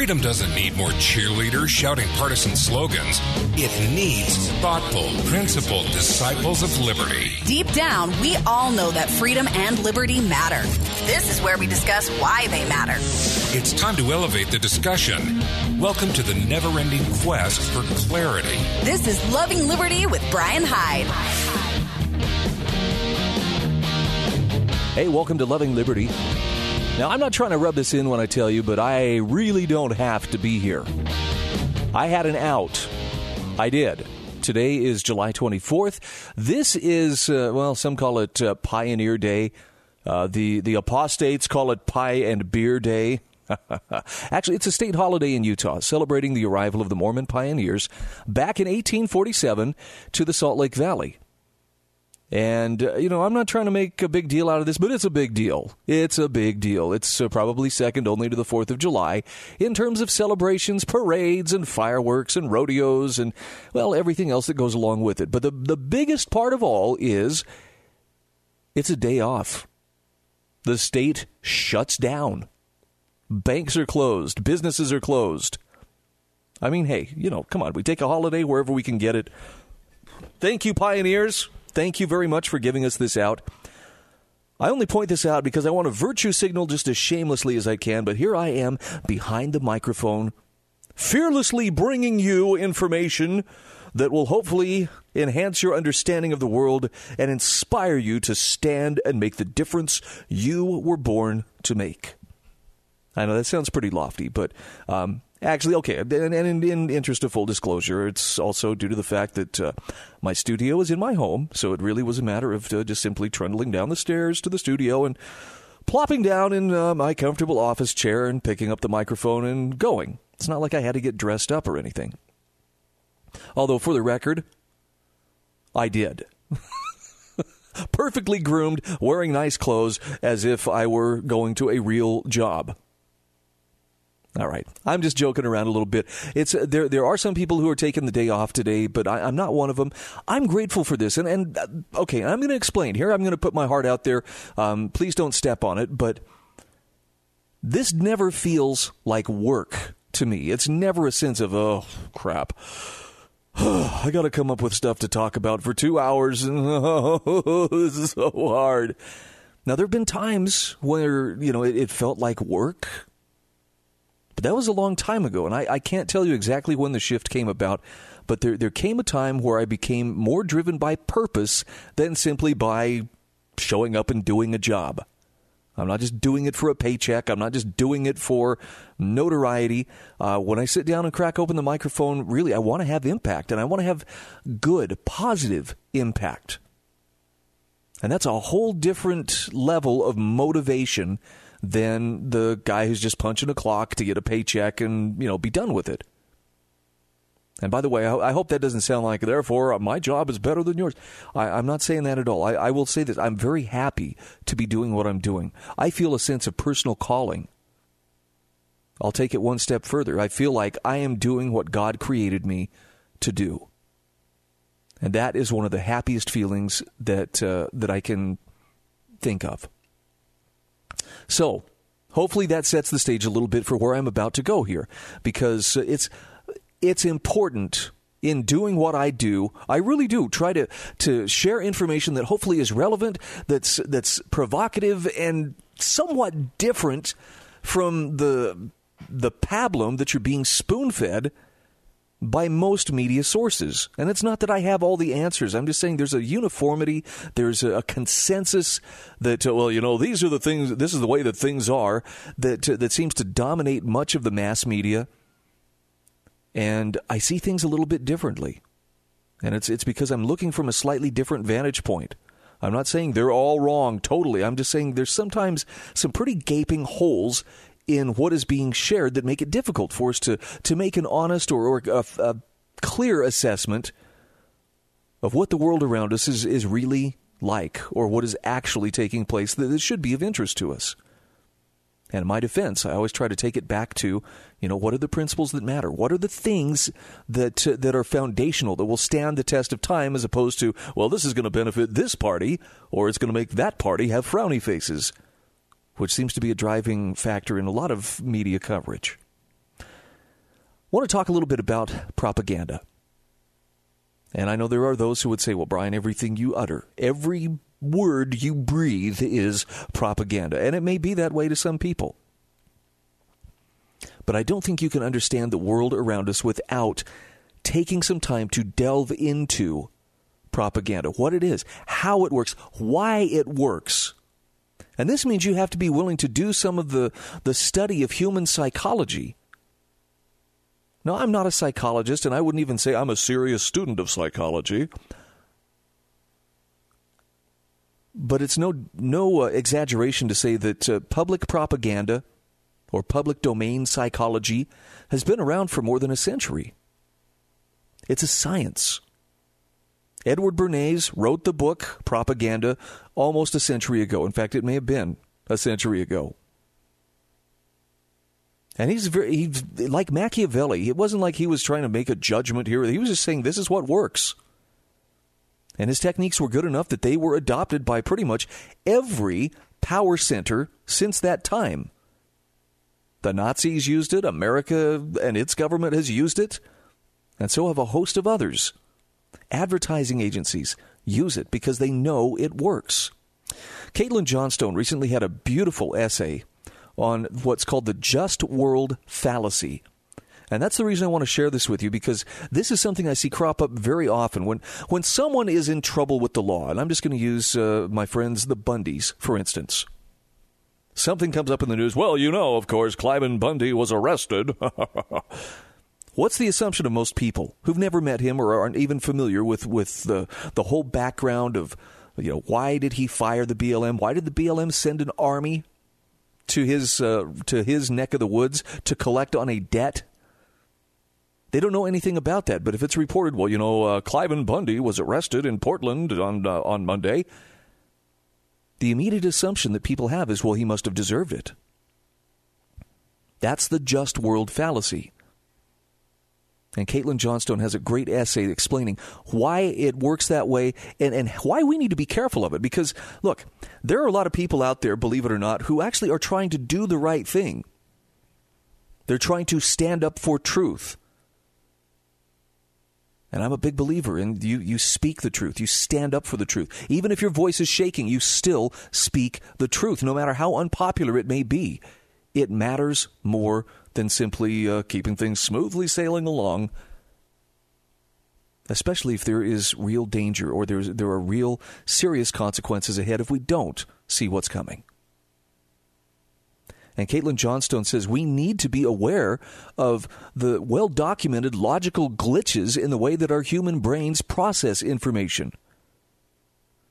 Freedom doesn't need more cheerleaders shouting partisan slogans. It needs thoughtful, principled disciples of liberty. Deep down, we all know that freedom and liberty matter. This is where we discuss why they matter. It's time to elevate the discussion. Welcome to the never ending quest for clarity. This is Loving Liberty with Brian Hyde. Hey, welcome to Loving Liberty. Now, I'm not trying to rub this in when I tell you, but I really don't have to be here. I had an out. I did. Today is July 24th. This is, uh, well, some call it uh, Pioneer Day. Uh, the, the apostates call it Pie and Beer Day. Actually, it's a state holiday in Utah, celebrating the arrival of the Mormon pioneers back in 1847 to the Salt Lake Valley. And, uh, you know, I'm not trying to make a big deal out of this, but it's a big deal. It's a big deal. It's uh, probably second only to the 4th of July in terms of celebrations, parades, and fireworks, and rodeos, and, well, everything else that goes along with it. But the, the biggest part of all is it's a day off. The state shuts down. Banks are closed. Businesses are closed. I mean, hey, you know, come on. We take a holiday wherever we can get it. Thank you, pioneers. Thank you very much for giving us this out. I only point this out because I want to virtue signal just as shamelessly as I can, but here I am behind the microphone, fearlessly bringing you information that will hopefully enhance your understanding of the world and inspire you to stand and make the difference you were born to make. I know that sounds pretty lofty, but um, Actually, okay, and, in, in, interest of full disclosure, it's also due to the fact that uh, my studio is in my home, so it really was a matter of uh, just simply trundling down the stairs to the studio and plopping down in uh, my comfortable office chair and picking up the microphone and going. It's not like I had to get dressed up or anything. Although, for the record, I did. Perfectly groomed, wearing nice clothes, as if I were going to a real job. All right, I'm just joking around a little bit. It's uh, there. There are some people who are taking the day off today, but I, am not one of them. I'm grateful for this, and and uh, okay, I'm going to explain here. I'm going to put my heart out there. Um, please don't step on it, but this never feels like work to me. It's never a sense of oh crap. I got to come up with stuff to talk about for two hours. This is so hard. Now there have been times where you know it, it felt like work but that was a long time ago, and I, I can't tell you exactly when the shift came about, but there, there came a time where I became more driven by purpose than simply by showing up and doing a job. I'm not just doing it for a paycheck. I'm not just doing it for notoriety. Uh, when I sit down and crack open the microphone, really, I want to have impact, and I want to have good, positive impact. And that's a whole different level of motivation than the guy who's just punching a clock to get a paycheck and, you know, be done with it. And by the way, I, hope that doesn't sound like, therefore, my job is better than yours. I, am not saying that at all. I, I will say this I'm very happy to be doing what I'm doing. I feel a sense of personal calling. I'll take it one step further. I feel like I am doing what God created me to do. And that is one of the happiest feelings that, uh, that I can think of. So, hopefully that sets the stage a little bit for where I'm about to go here because uh, it's it's important in doing what I do, I really do try to to share information that hopefully is relevant, that's that's provocative and somewhat different from the the pablum that you're being spoon fed by most media sources. And it's not that I have all the answers. I'm just saying there's a uniformity, there's a consensus that, uh, well, you know, these are the things, this is the way that things are, that, uh, that seems to dominate much of the mass media. And I see things a little bit differently. And it's, it's because I'm looking from a slightly different vantage point. I'm not saying they're all wrong totally. I'm just saying there's sometimes some pretty gaping holes in what is being shared that make it difficult for us to, to make an honest or, or a, a clear assessment of what the world around us is, is really like or what is actually taking place that should be of interest to us. And in my defense, I always try to take it back to, you know, what are the principles that matter? What are the things that uh, that are foundational that will stand the test of time, as opposed to, well, this is going to benefit this party, or it's going to make that party have frowny faces which seems to be a driving factor in a lot of media coverage. I want to talk a little bit about propaganda. And I know there are those who would say, well, Brian, everything you utter, every word you breathe is propaganda. And it may be that way to some people. But I don't think you can understand the world around us without taking some time to delve into propaganda, what it is, how it works, why it works. And this means you have to be willing to do some of the, the study of human psychology. Now, I'm not a psychologist, and I wouldn't even say I'm a serious student of psychology. But it's no, no uh, exaggeration to say that uh, public propaganda or public domain psychology has been around for more than a century. It's a science. Edward Bernays wrote the book Propaganda almost a century ago. In fact, it may have been a century ago. And he's very he's like Machiavelli. It wasn't like he was trying to make a judgment here. He was just saying this is what works. And his techniques were good enough that they were adopted by pretty much every power center since that time. The Nazis used it, America and its government has used it, and so have a host of others. Advertising agencies use it because they know it works. Caitlin Johnstone recently had a beautiful essay on what's called the just world fallacy. And that's the reason I want to share this with you because this is something I see crop up very often when when someone is in trouble with the law. And I'm just going to use uh, my friends the Bundys for instance. Something comes up in the news. Well, you know, of course, Cliven Bundy was arrested. What's the assumption of most people who've never met him or aren't even familiar with, with the, the whole background of, you know, why did he fire the BLM? Why did the BLM send an army to his, uh, to his neck of the woods to collect on a debt? They don't know anything about that. But if it's reported, well, you know, uh, Cliven Bundy was arrested in Portland on, uh, on Monday, the immediate assumption that people have is, well, he must have deserved it. That's the just world fallacy. And Caitlin Johnstone has a great essay explaining why it works that way and, and why we need to be careful of it. Because, look, there are a lot of people out there, believe it or not, who actually are trying to do the right thing. They're trying to stand up for truth. And I'm a big believer in you, you speak the truth. You stand up for the truth. Even if your voice is shaking, you still speak the truth, no matter how unpopular it may be. It matters more than simply uh, keeping things smoothly sailing along. Especially if there is real danger or there's, there are real serious consequences ahead if we don't see what's coming. And Caitlin Johnstone says we need to be aware of the well documented logical glitches in the way that our human brains process information.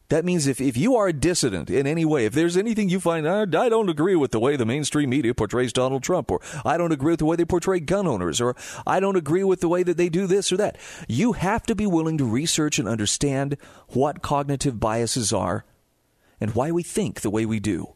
That means if, if you are a dissident in any way, if there's anything you find, I, I don't agree with the way the mainstream media portrays Donald Trump, or I don't agree with the way they portray gun owners, or I don't agree with the way that they do this or that, you have to be willing to research and understand what cognitive biases are and why we think the way we do.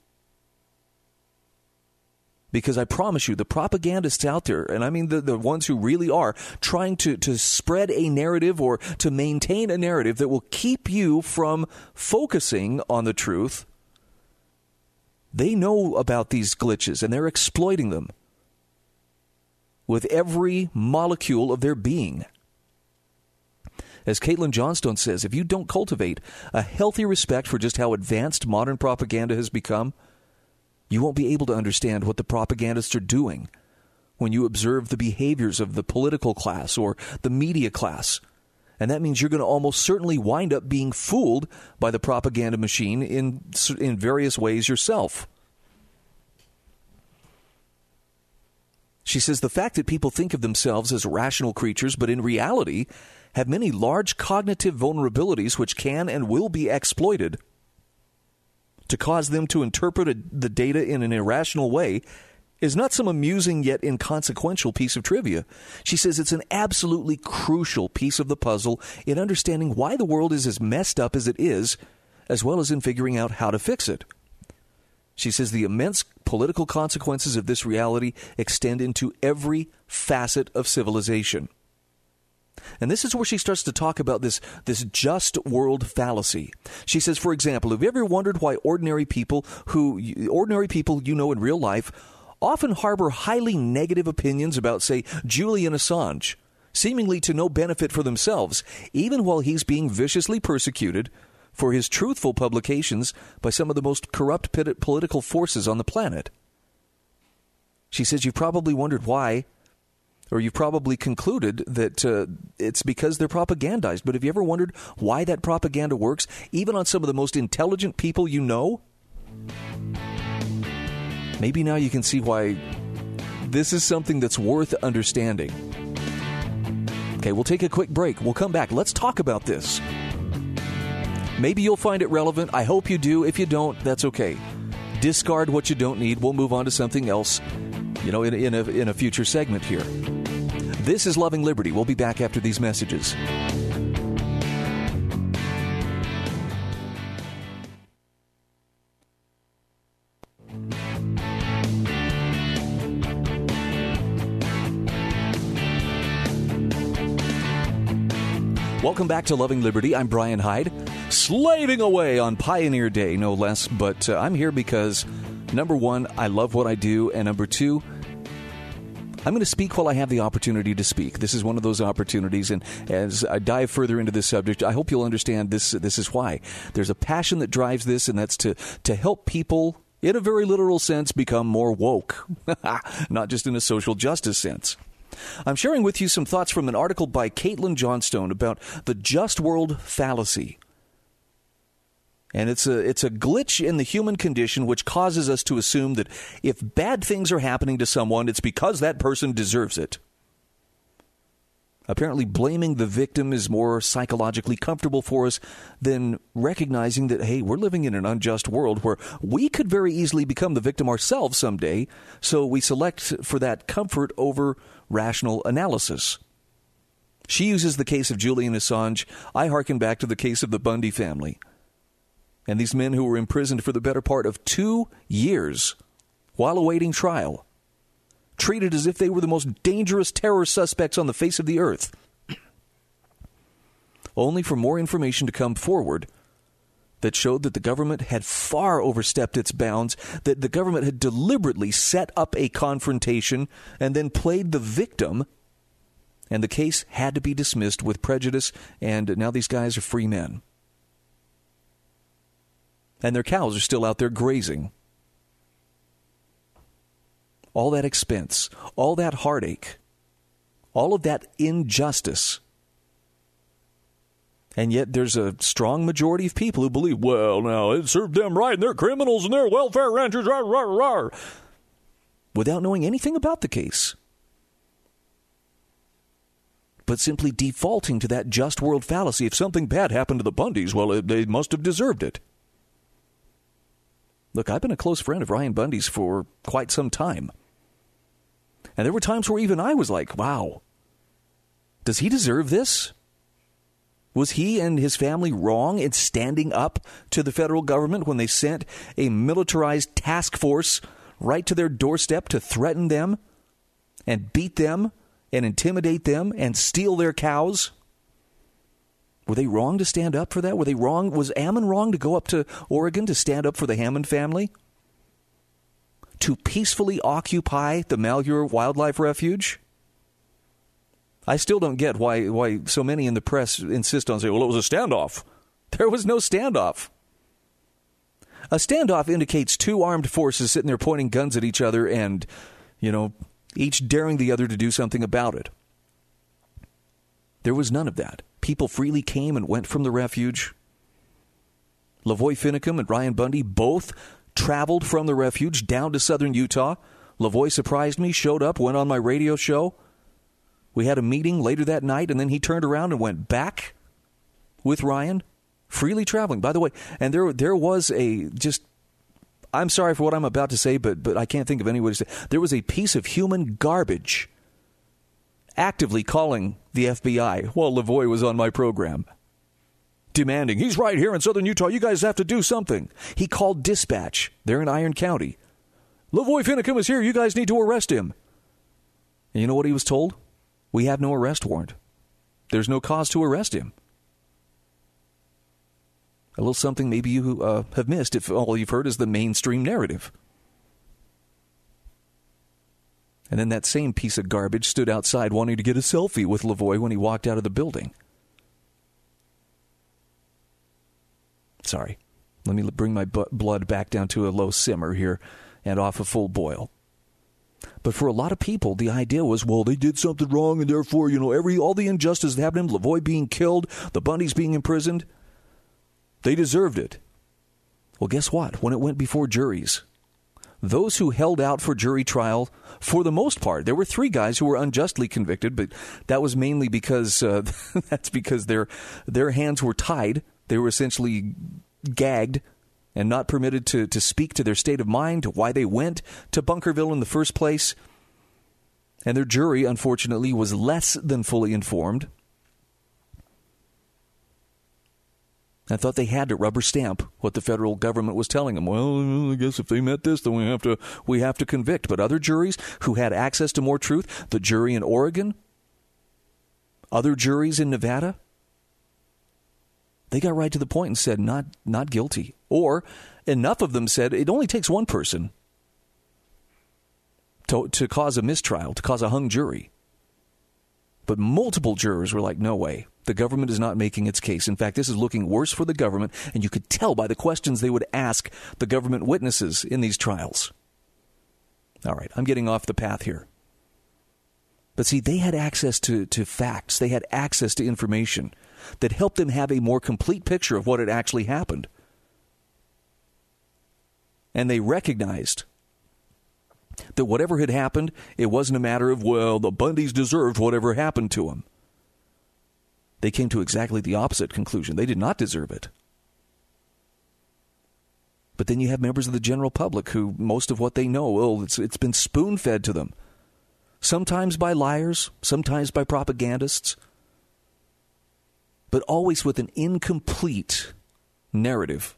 Because I promise you, the propagandists out there, and I mean the, the ones who really are trying to, to spread a narrative or to maintain a narrative that will keep you from focusing on the truth, they know about these glitches and they're exploiting them with every molecule of their being. As Caitlin Johnstone says, if you don't cultivate a healthy respect for just how advanced modern propaganda has become, you won't be able to understand what the propagandists are doing when you observe the behaviors of the political class or the media class. And that means you're going to almost certainly wind up being fooled by the propaganda machine in, in various ways yourself. She says the fact that people think of themselves as rational creatures, but in reality have many large cognitive vulnerabilities which can and will be exploited to cause them to interpret a, the data in an irrational way is not some amusing yet inconsequential piece of trivia. She says it's an absolutely crucial piece of the puzzle in understanding why the world is as messed up as it is, as well as in figuring out how to fix it. She says the immense political consequences of this reality extend into every facet of civilization. And this is where she starts to talk about this, this just world fallacy. She says, for example, have you ever wondered why ordinary people who ordinary people you know in real life often harbor highly negative opinions about, say, Julian Assange, seemingly to no benefit for themselves, even while he's being viciously persecuted for his truthful publications by some of the most corrupt political forces on the planet. She says, You've probably wondered why, or you've probably concluded that uh, it's because they're propagandized. But have you ever wondered why that propaganda works, even on some of the most intelligent people you know? Maybe now you can see why this is something that's worth understanding. Okay, we'll take a quick break. We'll come back. Let's talk about this. Maybe you'll find it relevant. I hope you do. If you don't, that's okay. Discard what you don't need. We'll move on to something else, you know, in, in, a, in a future segment here. This is Loving Liberty. We'll be back after these messages. Welcome back to Loving Liberty. I'm Brian Hyde, slaving away on Pioneer Day, no less. But uh, I'm here because, number one, I love what I do, and number two, I'm going to speak while I have the opportunity to speak. This is one of those opportunities, and as I dive further into this subject, I hope you'll understand this. This is why there's a passion that drives this, and that's to to help people. In a very literal sense, become more woke, not just in a social justice sense. I'm sharing with you some thoughts from an article by Caitlin Johnstone about the just world fallacy. And it's a it's a glitch in the human condition which causes us to assume that if bad things are happening to someone, it's because that person deserves it. Apparently, blaming the victim is more psychologically comfortable for us than recognizing that, hey, we're living in an unjust world where we could very easily become the victim ourselves someday, so we select for that comfort over rational analysis. She uses the case of Julian Assange. I hearken back to the case of the Bundy family. And these men who were imprisoned for the better part of two years while awaiting trial, treated as if they were the most dangerous terror suspects on the face of the earth. Only for more information to come forward that showed that the government had far overstepped its bounds, that the government had deliberately set up a confrontation and then played the victim, and the case had to be dismissed with prejudice, and now these guys are free men. And their cows are still out there grazing. All that expense, all that heartache, all of that injustice and yet there's a strong majority of people who believe, well, now, it served them right, and they're criminals, and they're welfare ranchers, rah, rah, rah, without knowing anything about the case. But simply defaulting to that just world fallacy. If something bad happened to the Bundys, well, they must have deserved it. Look, I've been a close friend of Ryan Bundy's for quite some time. And there were times where even I was like, wow, does he deserve this? Was he and his family wrong in standing up to the federal government when they sent a militarized task force right to their doorstep to threaten them and beat them and intimidate them and steal their cows? Were they wrong to stand up for that? Were they wrong? Was Ammon wrong to go up to Oregon to stand up for the Hammond family? To peacefully occupy the Malheur Wildlife Refuge? I still don't get why why so many in the press insist on saying, "Well, it was a standoff." There was no standoff. A standoff indicates two armed forces sitting there pointing guns at each other and, you know, each daring the other to do something about it. There was none of that. People freely came and went from the refuge. Lavoy Finicum and Ryan Bundy both traveled from the refuge down to southern Utah. Lavoy surprised me, showed up, went on my radio show. We had a meeting later that night, and then he turned around and went back with Ryan, freely traveling. By the way, and there there was a just. I'm sorry for what I'm about to say, but but I can't think of any way to say. There was a piece of human garbage actively calling the FBI while Lavoy was on my program demanding, he's right here in southern Utah. You guys have to do something. He called dispatch. They're in Iron County. Lavoy Finicum is here. You guys need to arrest him. And you know what he was told? We have no arrest warrant. There's no cause to arrest him. A little something maybe you uh, have missed if all you've heard is the mainstream narrative. And then that same piece of garbage stood outside wanting to get a selfie with Lavoy when he walked out of the building. Sorry. Let me bring my blood back down to a low simmer here and off a full boil. But for a lot of people, the idea was, well, they did something wrong, and therefore, you know, every all the injustice that happened to Lavoy being killed, the Bundys being imprisoned, they deserved it. Well, guess what? When it went before juries, those who held out for jury trial, for the most part, there were three guys who were unjustly convicted, but that was mainly because uh, that's because their their hands were tied. They were essentially gagged and not permitted to, to speak to their state of mind, to why they went to Bunkerville in the first place. And their jury, unfortunately, was less than fully informed. I thought they had to rubber stamp what the federal government was telling them. Well, I guess if they met this, then we have to we have to convict. But other juries who had access to more truth, the jury in Oregon, other juries in Nevada, they got right to the point and said not not guilty. Or enough of them said it only takes one person to to cause a mistrial, to cause a hung jury. But multiple jurors were like, no way. The government is not making its case. In fact, this is looking worse for the government, and you could tell by the questions they would ask the government witnesses in these trials. All right, I'm getting off the path here. But see, they had access to, to facts, they had access to information that helped them have a more complete picture of what had actually happened. And they recognized that whatever had happened, it wasn't a matter of, well, the Bundys deserved whatever happened to them. They came to exactly the opposite conclusion. They did not deserve it. But then you have members of the general public who most of what they know, well, it's, it's been spoon fed to them. Sometimes by liars, sometimes by propagandists, but always with an incomplete narrative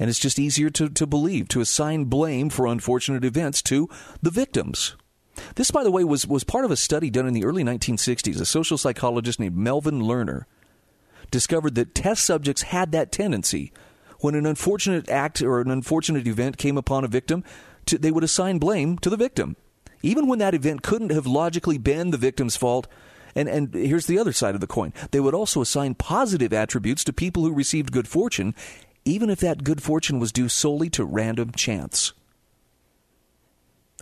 and it's just easier to, to believe, to assign blame for unfortunate events to the victims. This, by the way, was, was part of a study done in the early 1960s. A social psychologist named Melvin Lerner discovered that test subjects had that tendency. When an unfortunate act or an unfortunate event came upon a victim, to, they would assign blame to the victim. Even when that event couldn't have logically been the victim's fault, and, and here's the other side of the coin. They would also assign positive attributes to people who received good fortune, even if that good fortune was due solely to random chance.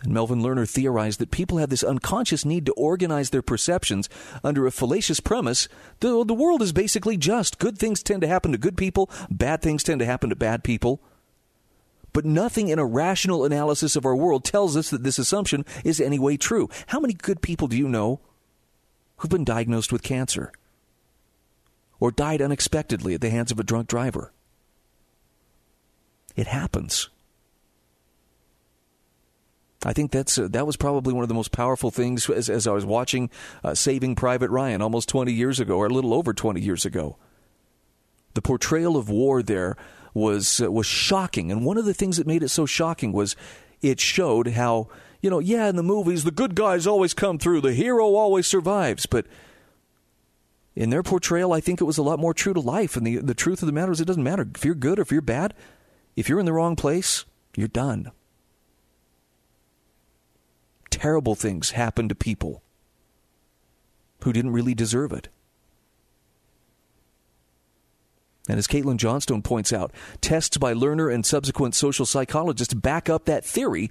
And Melvin Lerner theorized that people have this unconscious need to organize their perceptions under a fallacious premise the, the world is basically just. Good things tend to happen to good people, bad things tend to happen to bad people. But nothing in a rational analysis of our world tells us that this assumption is any way true. How many good people do you know who've been diagnosed with cancer? Or died unexpectedly at the hands of a drunk driver? It happens. I think that's uh, that was probably one of the most powerful things as, as I was watching uh, Saving Private Ryan almost 20 years ago, or a little over 20 years ago. The portrayal of war there was uh, was shocking, and one of the things that made it so shocking was it showed how you know yeah in the movies the good guys always come through, the hero always survives, but in their portrayal, I think it was a lot more true to life. And the the truth of the matter is, it doesn't matter if you're good or if you're bad if you're in the wrong place, you're done. Terrible things happen to people who didn't really deserve it. And as Caitlin Johnstone points out, tests by Lerner and subsequent social psychologists back up that theory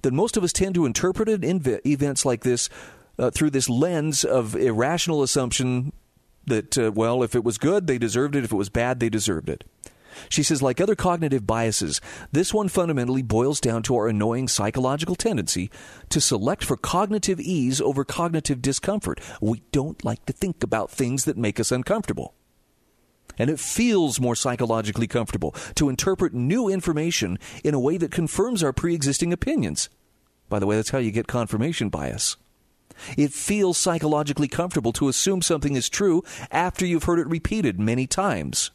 that most of us tend to interpret events like this uh, through this lens of irrational assumption that, uh, well, if it was good, they deserved it. If it was bad, they deserved it. She says, like other cognitive biases, this one fundamentally boils down to our annoying psychological tendency to select for cognitive ease over cognitive discomfort. We don't like to think about things that make us uncomfortable. And it feels more psychologically comfortable to interpret new information in a way that confirms our pre existing opinions. By the way, that's how you get confirmation bias. It feels psychologically comfortable to assume something is true after you've heard it repeated many times.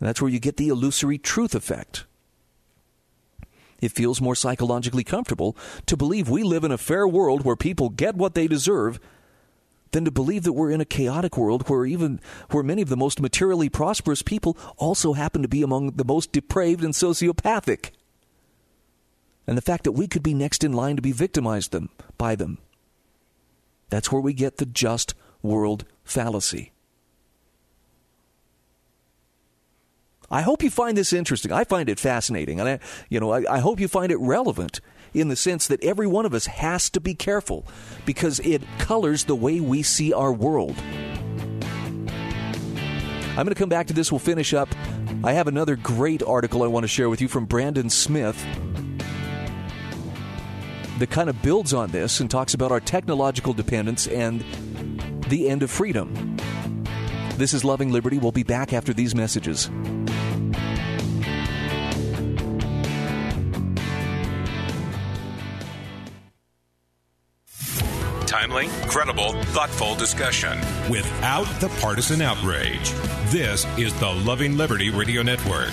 That's where you get the illusory truth effect. It feels more psychologically comfortable to believe we live in a fair world where people get what they deserve than to believe that we're in a chaotic world where even where many of the most materially prosperous people also happen to be among the most depraved and sociopathic. and the fact that we could be next in line to be victimized them by them. That's where we get the just world fallacy. I hope you find this interesting. I find it fascinating, and I, you know, I, I hope you find it relevant in the sense that every one of us has to be careful because it colors the way we see our world. I'm going to come back to this. We'll finish up. I have another great article I want to share with you from Brandon Smith that kind of builds on this and talks about our technological dependence and the end of freedom. This is Loving Liberty. We'll be back after these messages. Credible, thoughtful discussion without the partisan outrage. This is the Loving Liberty Radio Network.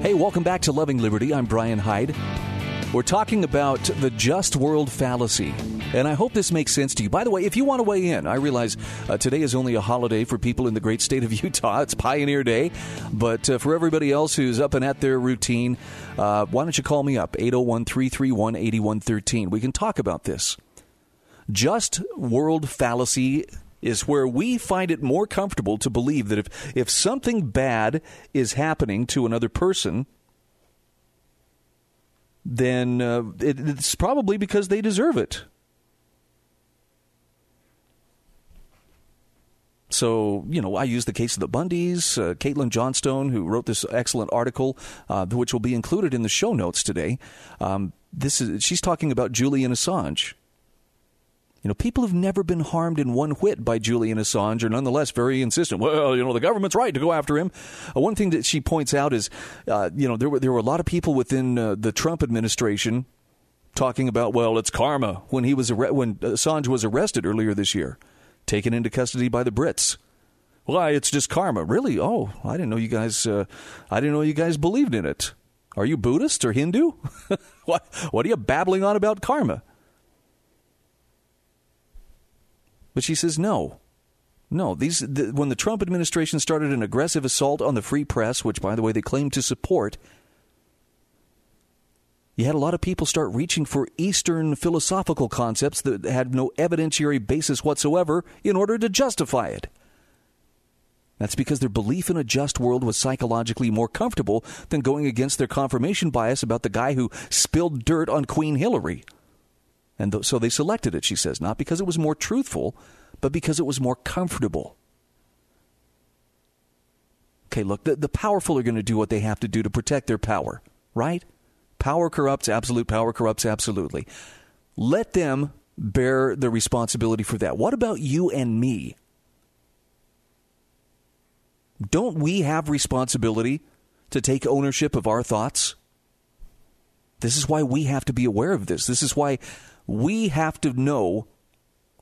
Hey, welcome back to Loving Liberty. I'm Brian Hyde. We're talking about the just world fallacy. And I hope this makes sense to you. By the way, if you want to weigh in, I realize uh, today is only a holiday for people in the great state of Utah. It's Pioneer Day. But uh, for everybody else who's up and at their routine, uh, why don't you call me up? 801 331 8113. We can talk about this. Just world fallacy is where we find it more comfortable to believe that if, if something bad is happening to another person, then uh, it, it's probably because they deserve it. So, you know, I use the case of the Bundys, uh, Caitlin Johnstone, who wrote this excellent article, uh, which will be included in the show notes today. Um, this is she's talking about Julian Assange. You know, people have never been harmed in one whit by Julian Assange are nonetheless very insistent. Well, you know, the government's right to go after him. Uh, one thing that she points out is, uh, you know, there were there were a lot of people within uh, the Trump administration talking about, well, it's karma when he was arre- when Assange was arrested earlier this year, taken into custody by the Brits. Why, it's just karma. Really? Oh, I didn't know you guys. Uh, I didn't know you guys believed in it. Are you Buddhist or Hindu? what What are you babbling on about karma? But she says no. No, these the, when the Trump administration started an aggressive assault on the free press, which by the way they claim to support, you had a lot of people start reaching for Eastern philosophical concepts that had no evidentiary basis whatsoever in order to justify it. That's because their belief in a just world was psychologically more comfortable than going against their confirmation bias about the guy who spilled dirt on Queen Hillary. And th- so they selected it, she says, not because it was more truthful, but because it was more comfortable. Okay, look, the, the powerful are going to do what they have to do to protect their power, right? Power corrupts, absolute power corrupts, absolutely. Let them bear the responsibility for that. What about you and me? Don't we have responsibility to take ownership of our thoughts? This is why we have to be aware of this. This is why we have to know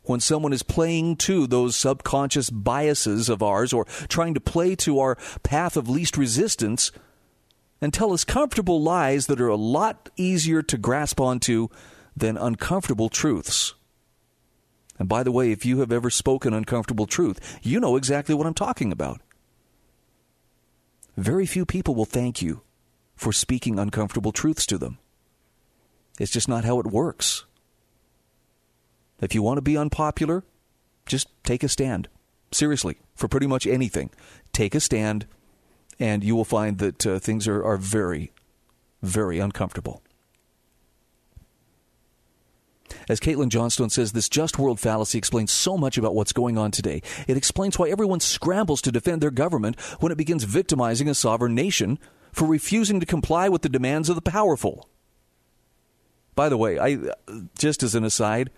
when someone is playing to those subconscious biases of ours or trying to play to our path of least resistance and tell us comfortable lies that are a lot easier to grasp onto than uncomfortable truths. And by the way, if you have ever spoken uncomfortable truth, you know exactly what I'm talking about. Very few people will thank you for speaking uncomfortable truths to them. It's just not how it works. If you want to be unpopular, just take a stand. Seriously, for pretty much anything. Take a stand, and you will find that uh, things are, are very, very uncomfortable. As Caitlin Johnstone says, this just world fallacy explains so much about what's going on today. It explains why everyone scrambles to defend their government when it begins victimizing a sovereign nation for refusing to comply with the demands of the powerful. By the way, I just as an aside,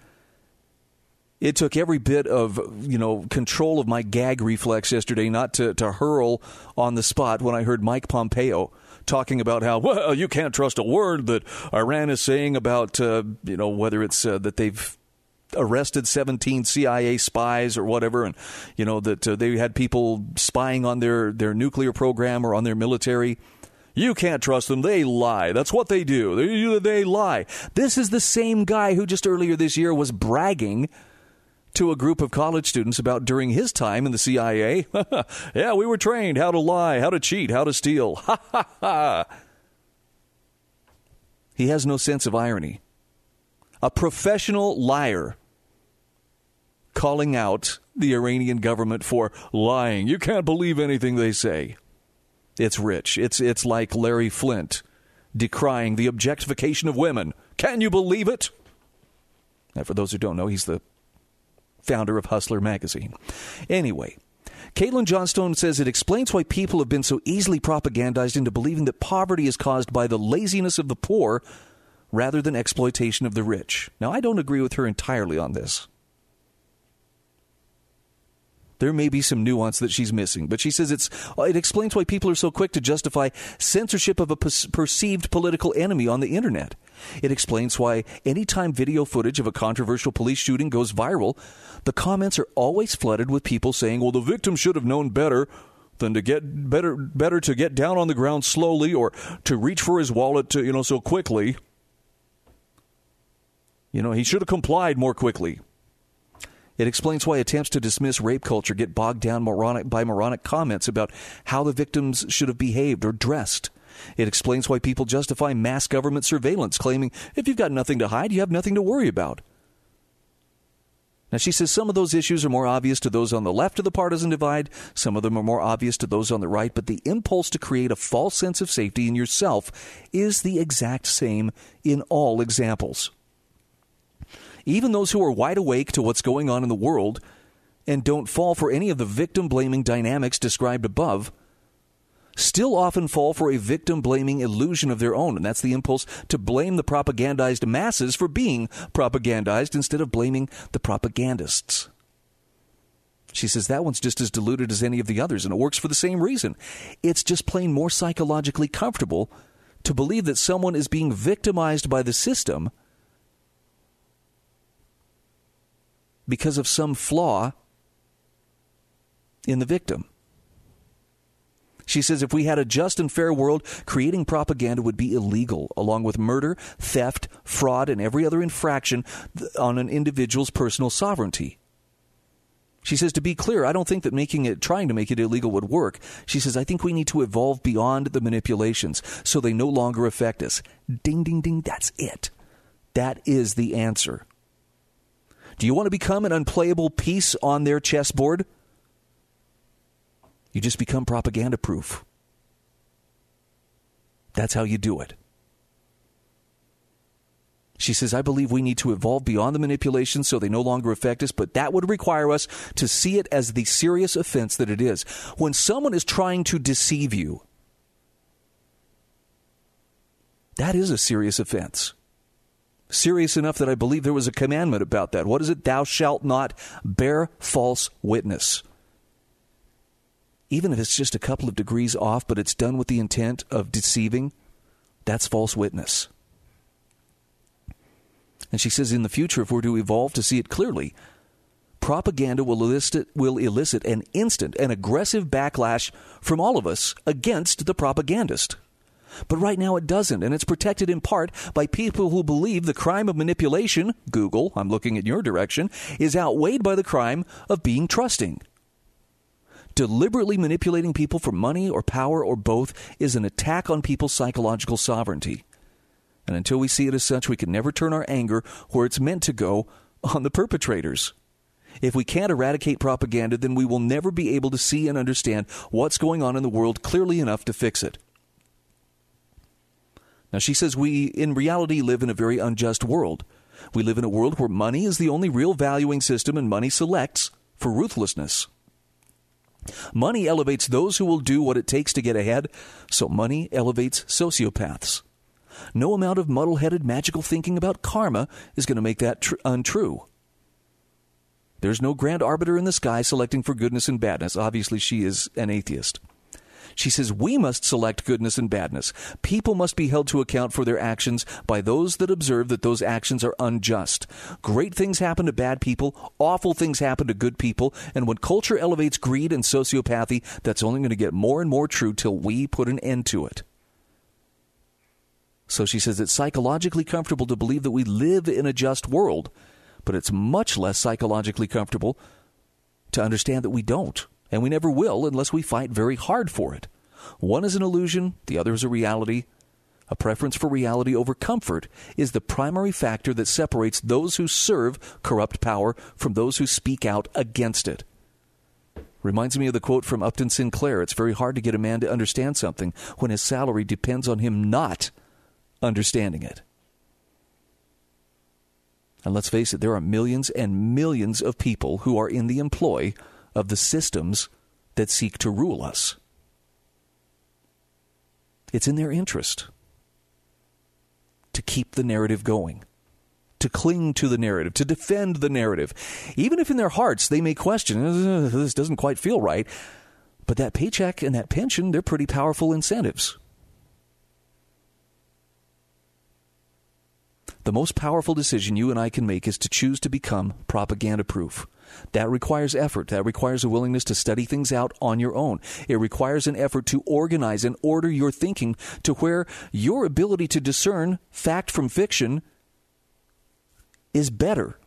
it took every bit of you know control of my gag reflex yesterday not to, to hurl on the spot when I heard Mike Pompeo talking about how well you can't trust a word that Iran is saying about uh, you know whether it's uh, that they've arrested 17 CIA spies or whatever and you know that uh, they had people spying on their their nuclear program or on their military you can't trust them. They lie. That's what they do. They, they lie. This is the same guy who just earlier this year was bragging to a group of college students about during his time in the CIA. yeah, we were trained how to lie, how to cheat, how to steal. Ha ha ha. He has no sense of irony. A professional liar calling out the Iranian government for lying. You can't believe anything they say. It's rich. It's it's like Larry Flynt decrying the objectification of women. Can you believe it? And for those who don't know, he's the founder of Hustler magazine. Anyway, Caitlin Johnstone says it explains why people have been so easily propagandized into believing that poverty is caused by the laziness of the poor rather than exploitation of the rich. Now, I don't agree with her entirely on this. There may be some nuance that she's missing, but she says it's it explains why people are so quick to justify censorship of a perceived political enemy on the internet. It explains why anytime video footage of a controversial police shooting goes viral, the comments are always flooded with people saying, "Well, the victim should have known better." Than to get better, better to get down on the ground slowly, or to reach for his wallet, to you know, so quickly. You know, he should have complied more quickly. It explains why attempts to dismiss rape culture get bogged down moronic, by moronic comments about how the victims should have behaved or dressed. It explains why people justify mass government surveillance, claiming if you've got nothing to hide, you have nothing to worry about. Now, she says some of those issues are more obvious to those on the left of the partisan divide, some of them are more obvious to those on the right, but the impulse to create a false sense of safety in yourself is the exact same in all examples even those who are wide awake to what's going on in the world and don't fall for any of the victim blaming dynamics described above, still often fall for a victim blaming illusion of their own. And that's the impulse to blame the propagandized masses for being propagandized instead of blaming the propagandists. She says that one's just as diluted as any of the others, and it works for the same reason. It's just plain more psychologically comfortable to believe that someone is being victimized by the system because of some flaw in the victim. She says if we had a just and fair world, creating propaganda would be illegal, along with murder, theft, fraud, and every other infraction on an individual's personal sovereignty. She says, to be clear, I don't think that making it, trying to make it illegal would work. She says, I think we need to evolve beyond the manipulations so they no longer affect us. Ding, ding, ding, that's it. That is the answer. Do you want to become an unplayable piece on their chessboard? You just become propaganda proof. That's how you do it. She says, I believe we need to evolve beyond the manipulation so they no longer affect us, but that would require us to see it as the serious offense that it is. When someone is trying to deceive you, that is a serious offense serious enough that I believe there was a commandment about that. What is it? Thou shalt not bear false witness. Even if it's just a couple of degrees off, but it's done with the intent of deceiving, that's false witness. And she says in the future, if we're to evolve to see it clearly, propaganda will elicit, will elicit an instant and aggressive backlash from all of us against the propagandist. But right now it doesn't, and it's protected in part by people who believe the crime of manipulation, Google, I'm looking in your direction, is outweighed by the crime of being trusting. Deliberately manipulating people for money or power or both is an attack on people's psychological sovereignty. And until we see it as such, we can never turn our anger where it's meant to go on the perpetrators. If we can't eradicate propaganda, then we will never be able to see and understand what's going on in the world clearly enough to fix it. Now, she says we, in reality, live in a very unjust world. We live in a world where money is the only real valuing system and money selects for ruthlessness. Money elevates those who will do what it takes to get ahead, so money elevates sociopaths. No amount of muddle headed magical thinking about karma is going to make that tr- untrue. There's no grand arbiter in the sky selecting for goodness and badness. Obviously, she is an atheist. She says, We must select goodness and badness. People must be held to account for their actions by those that observe that those actions are unjust. Great things happen to bad people, awful things happen to good people, and when culture elevates greed and sociopathy, that's only going to get more and more true till we put an end to it. So she says it's psychologically comfortable to believe that we live in a just world, but it's much less psychologically comfortable to understand that we don't, and we never will unless we fight very hard for it. One is an illusion, the other is a reality. A preference for reality over comfort is the primary factor that separates those who serve corrupt power from those who speak out against it. Reminds me of the quote from Upton Sinclair It's very hard to get a man to understand something when his salary depends on him not understanding it. And let's face it, there are millions and millions of people who are in the employ of the systems that seek to rule us. It's in their interest to keep the narrative going, to cling to the narrative, to defend the narrative. Even if in their hearts they may question, this doesn't quite feel right. But that paycheck and that pension, they're pretty powerful incentives. The most powerful decision you and I can make is to choose to become propaganda proof. That requires effort. That requires a willingness to study things out on your own. It requires an effort to organize and order your thinking to where your ability to discern fact from fiction is better.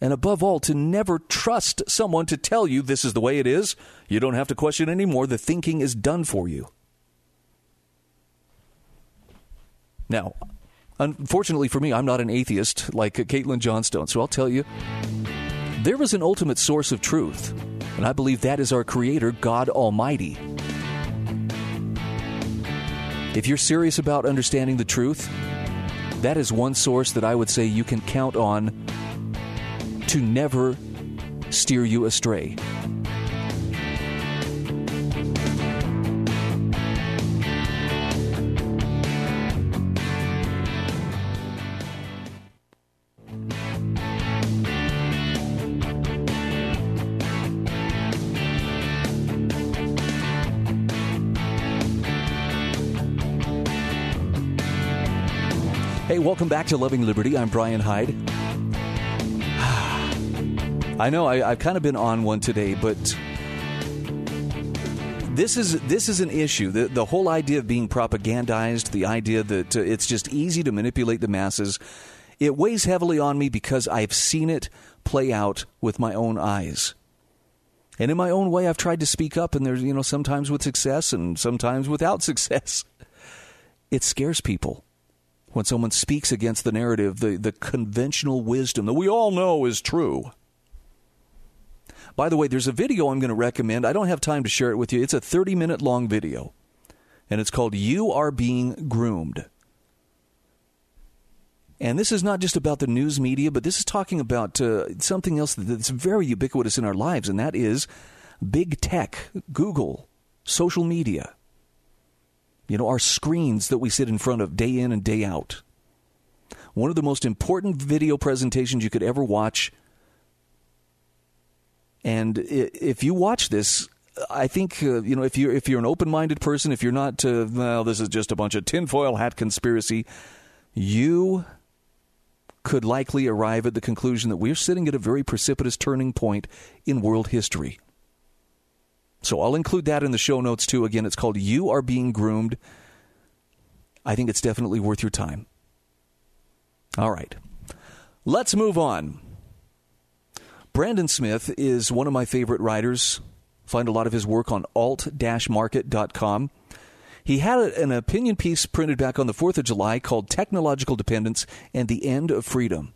And above all, to never trust someone to tell you this is the way it is. You don't have to question anymore. The thinking is done for you. Now, unfortunately for me, I'm not an atheist like Caitlin Johnstone, so I'll tell you there is an ultimate source of truth, and I believe that is our Creator, God Almighty. If you're serious about understanding the truth, that is one source that I would say you can count on to never steer you astray. Welcome back to Loving Liberty. I'm Brian Hyde. I know I, have kind of been on one today, but this is this is an issue. The, the whole idea of being propagandized, the idea that uh, it's just easy to manipulate the masses, it weighs heavily on me because I've seen it play out with my own eyes. And in my own way, I've tried to speak up, and there's, you know, sometimes with success and sometimes without success. It scares people when someone speaks against the narrative, the, the conventional wisdom that we all know is true. By the way, there's a video I'm going to recommend. I don't have time to share it with you. It's a 30 minute long video, and it's called You Are Being Groomed. And this is not just about the news media, but this is talking about uh, something else that's very ubiquitous in our lives, and that is big tech, Google, social media. You know, our screens that we sit in front of day in and day out. One of the most important video presentations you could ever watch. And if you watch this, I think uh, you know if you're if you're an open-minded person, if you're not, uh, well, this is just a bunch of tinfoil hat conspiracy. You could likely arrive at the conclusion that we're sitting at a very precipitous turning point in world history. So I'll include that in the show notes too. Again, it's called You Are Being Groomed. I think it's definitely worth your time. All right. Let's move on. Brandon Smith is one of my favorite writers. Find a lot of his work on alt-market.com. He had an opinion piece printed back on the 4th of July called Technological Dependence and the End of Freedom.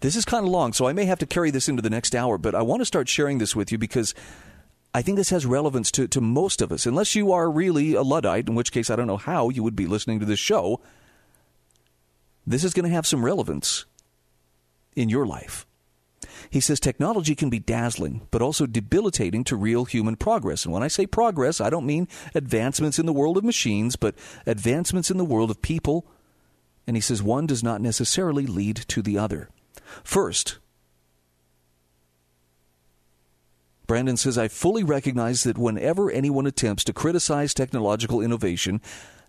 This is kind of long, so I may have to carry this into the next hour, but I want to start sharing this with you because I think this has relevance to, to most of us, unless you are really a Luddite, in which case I don't know how you would be listening to this show. This is going to have some relevance in your life. He says technology can be dazzling, but also debilitating to real human progress. And when I say progress, I don't mean advancements in the world of machines, but advancements in the world of people. And he says one does not necessarily lead to the other. First, Brandon says, I fully recognize that whenever anyone attempts to criticize technological innovation,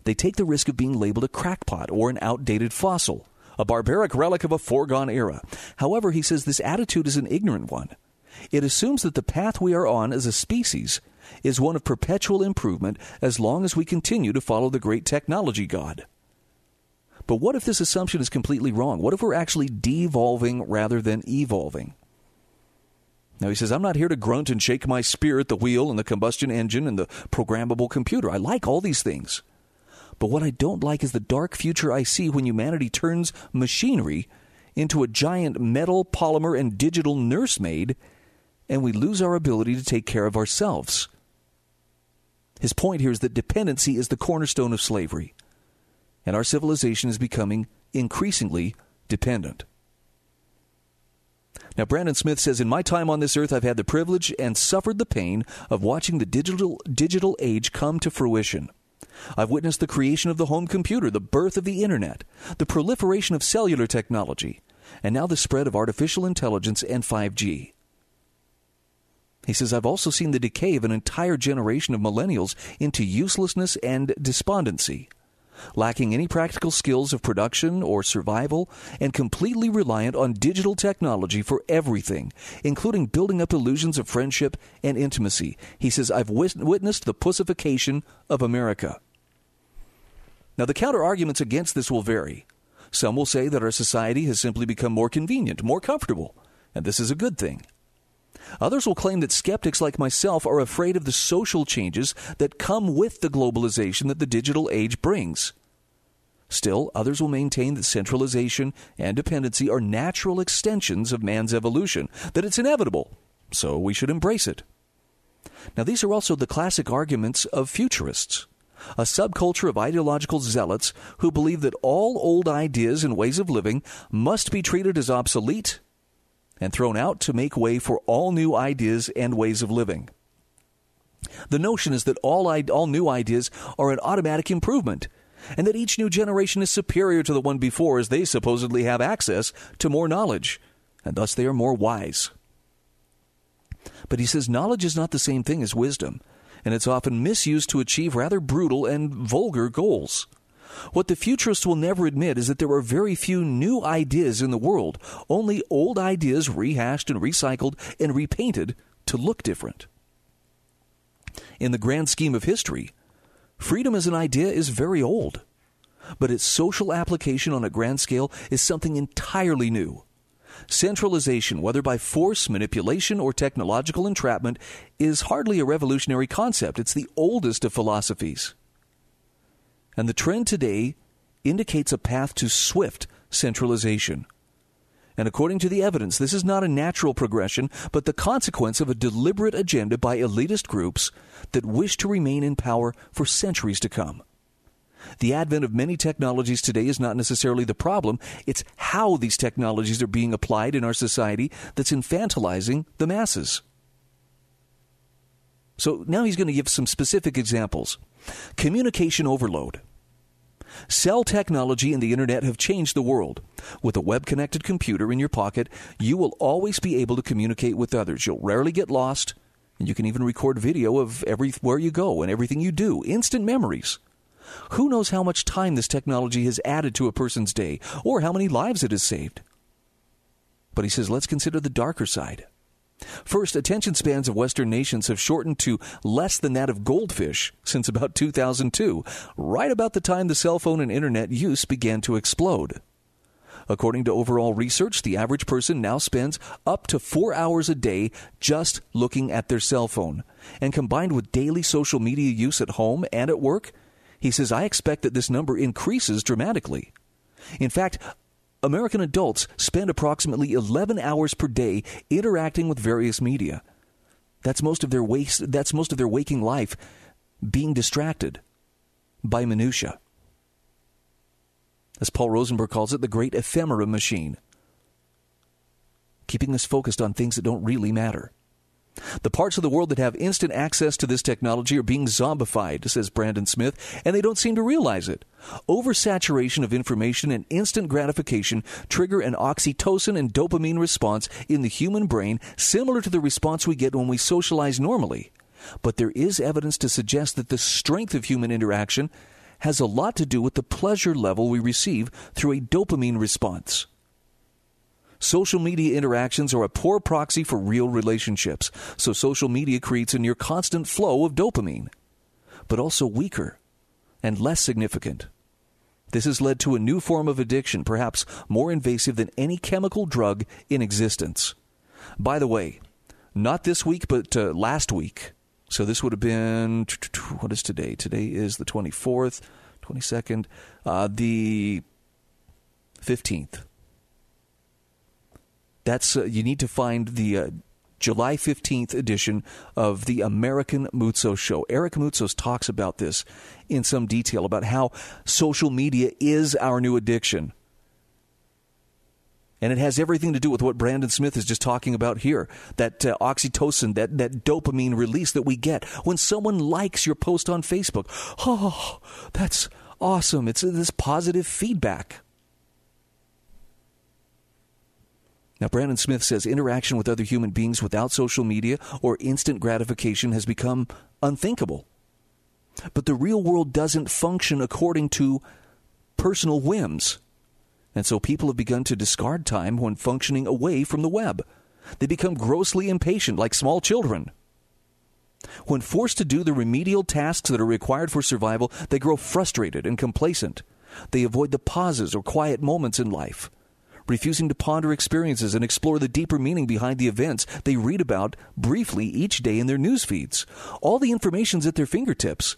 they take the risk of being labeled a crackpot or an outdated fossil, a barbaric relic of a foregone era. However, he says this attitude is an ignorant one. It assumes that the path we are on as a species is one of perpetual improvement as long as we continue to follow the great technology god. But what if this assumption is completely wrong? What if we're actually devolving rather than evolving? Now he says, I'm not here to grunt and shake my spear at the wheel and the combustion engine and the programmable computer. I like all these things. But what I don't like is the dark future I see when humanity turns machinery into a giant metal, polymer, and digital nursemaid, and we lose our ability to take care of ourselves. His point here is that dependency is the cornerstone of slavery, and our civilization is becoming increasingly dependent. Now, Brandon Smith says, In my time on this earth, I've had the privilege and suffered the pain of watching the digital, digital age come to fruition. I've witnessed the creation of the home computer, the birth of the internet, the proliferation of cellular technology, and now the spread of artificial intelligence and 5G. He says, I've also seen the decay of an entire generation of millennials into uselessness and despondency, lacking any practical skills of production or survival, and completely reliant on digital technology for everything, including building up illusions of friendship and intimacy. He says, I've witnessed the pussification of America. Now, the counter arguments against this will vary. Some will say that our society has simply become more convenient, more comfortable, and this is a good thing. Others will claim that skeptics like myself are afraid of the social changes that come with the globalization that the digital age brings. Still, others will maintain that centralization and dependency are natural extensions of man's evolution, that it's inevitable, so we should embrace it. Now, these are also the classic arguments of futurists a subculture of ideological zealots who believe that all old ideas and ways of living must be treated as obsolete and thrown out to make way for all new ideas and ways of living. The notion is that all, all new ideas are an automatic improvement, and that each new generation is superior to the one before as they supposedly have access to more knowledge, and thus they are more wise. But he says knowledge is not the same thing as wisdom, and it's often misused to achieve rather brutal and vulgar goals. What the futurists will never admit is that there are very few new ideas in the world, only old ideas rehashed and recycled and repainted to look different. In the grand scheme of history, freedom as an idea is very old, but its social application on a grand scale is something entirely new. Centralization, whether by force, manipulation, or technological entrapment, is hardly a revolutionary concept. It's the oldest of philosophies. And the trend today indicates a path to swift centralization. And according to the evidence, this is not a natural progression, but the consequence of a deliberate agenda by elitist groups that wish to remain in power for centuries to come. The advent of many technologies today is not necessarily the problem, it's how these technologies are being applied in our society that's infantilizing the masses. So now he's going to give some specific examples. Communication overload. Cell technology and the internet have changed the world. With a web connected computer in your pocket, you will always be able to communicate with others. You'll rarely get lost, and you can even record video of everywhere you go and everything you do. Instant memories. Who knows how much time this technology has added to a person's day, or how many lives it has saved? But he says, let's consider the darker side. First, attention spans of Western nations have shortened to less than that of goldfish since about 2002, right about the time the cell phone and internet use began to explode. According to overall research, the average person now spends up to four hours a day just looking at their cell phone. And combined with daily social media use at home and at work, he says, I expect that this number increases dramatically. In fact, American adults spend approximately 11 hours per day interacting with various media. That's most of their waste, that's most of their waking life being distracted by minutia. As Paul Rosenberg calls it, the great ephemera machine, keeping us focused on things that don't really matter. The parts of the world that have instant access to this technology are being zombified, says Brandon Smith, and they don't seem to realize it. Oversaturation of information and instant gratification trigger an oxytocin and dopamine response in the human brain similar to the response we get when we socialize normally. But there is evidence to suggest that the strength of human interaction has a lot to do with the pleasure level we receive through a dopamine response. Social media interactions are a poor proxy for real relationships, so social media creates a near constant flow of dopamine, but also weaker and less significant This has led to a new form of addiction, perhaps more invasive than any chemical drug in existence. By the way, not this week, but uh, last week. So this would have been, what is today? Today is the 24th, 22nd, uh, the 15th. That's, uh, you need to find the uh, July 15th edition of the American Moutsos Show. Eric Moutsos talks about this in some detail about how social media is our new addiction. And it has everything to do with what Brandon Smith is just talking about here that uh, oxytocin, that, that dopamine release that we get when someone likes your post on Facebook. Oh, that's awesome. It's this positive feedback. Now, Brandon Smith says interaction with other human beings without social media or instant gratification has become unthinkable. But the real world doesn't function according to personal whims. And so people have begun to discard time when functioning away from the web. They become grossly impatient, like small children. When forced to do the remedial tasks that are required for survival, they grow frustrated and complacent. They avoid the pauses or quiet moments in life refusing to ponder experiences and explore the deeper meaning behind the events they read about briefly each day in their news feeds. All the information's at their fingertips,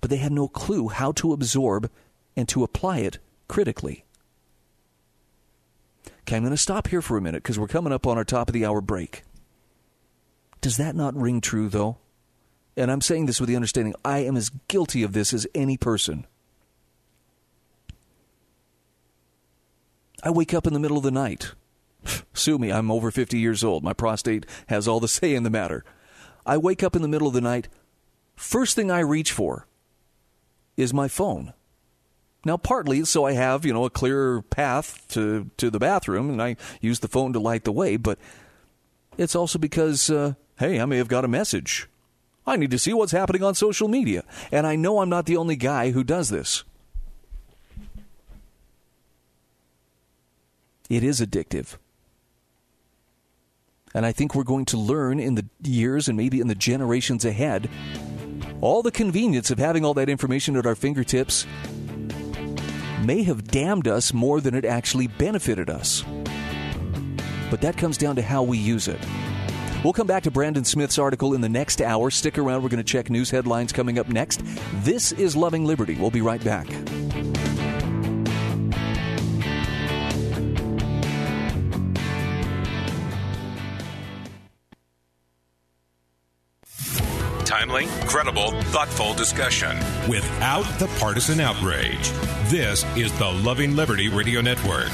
but they have no clue how to absorb and to apply it critically. Okay, I'm going to stop here for a minute because we're coming up on our top of the hour break. Does that not ring true, though? And I'm saying this with the understanding I am as guilty of this as any person. I wake up in the middle of the night. Sue me, I'm over 50 years old. My prostate has all the say in the matter. I wake up in the middle of the night. First thing I reach for is my phone. Now, partly so I have, you know, a clearer path to, to the bathroom, and I use the phone to light the way, but it's also because, uh, hey, I may have got a message. I need to see what's happening on social media. And I know I'm not the only guy who does this. It is addictive. And I think we're going to learn in the years and maybe in the generations ahead all the convenience of having all that information at our fingertips may have damned us more than it actually benefited us. But that comes down to how we use it. We'll come back to Brandon Smith's article in the next hour. Stick around. We're going to check news headlines coming up next. This is Loving Liberty. We'll be right back. Timely, credible, thoughtful discussion without the partisan outrage. This is the Loving Liberty Radio Network.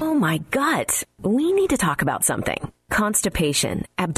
Oh my gut. We need to talk about something. Constipation, abdominal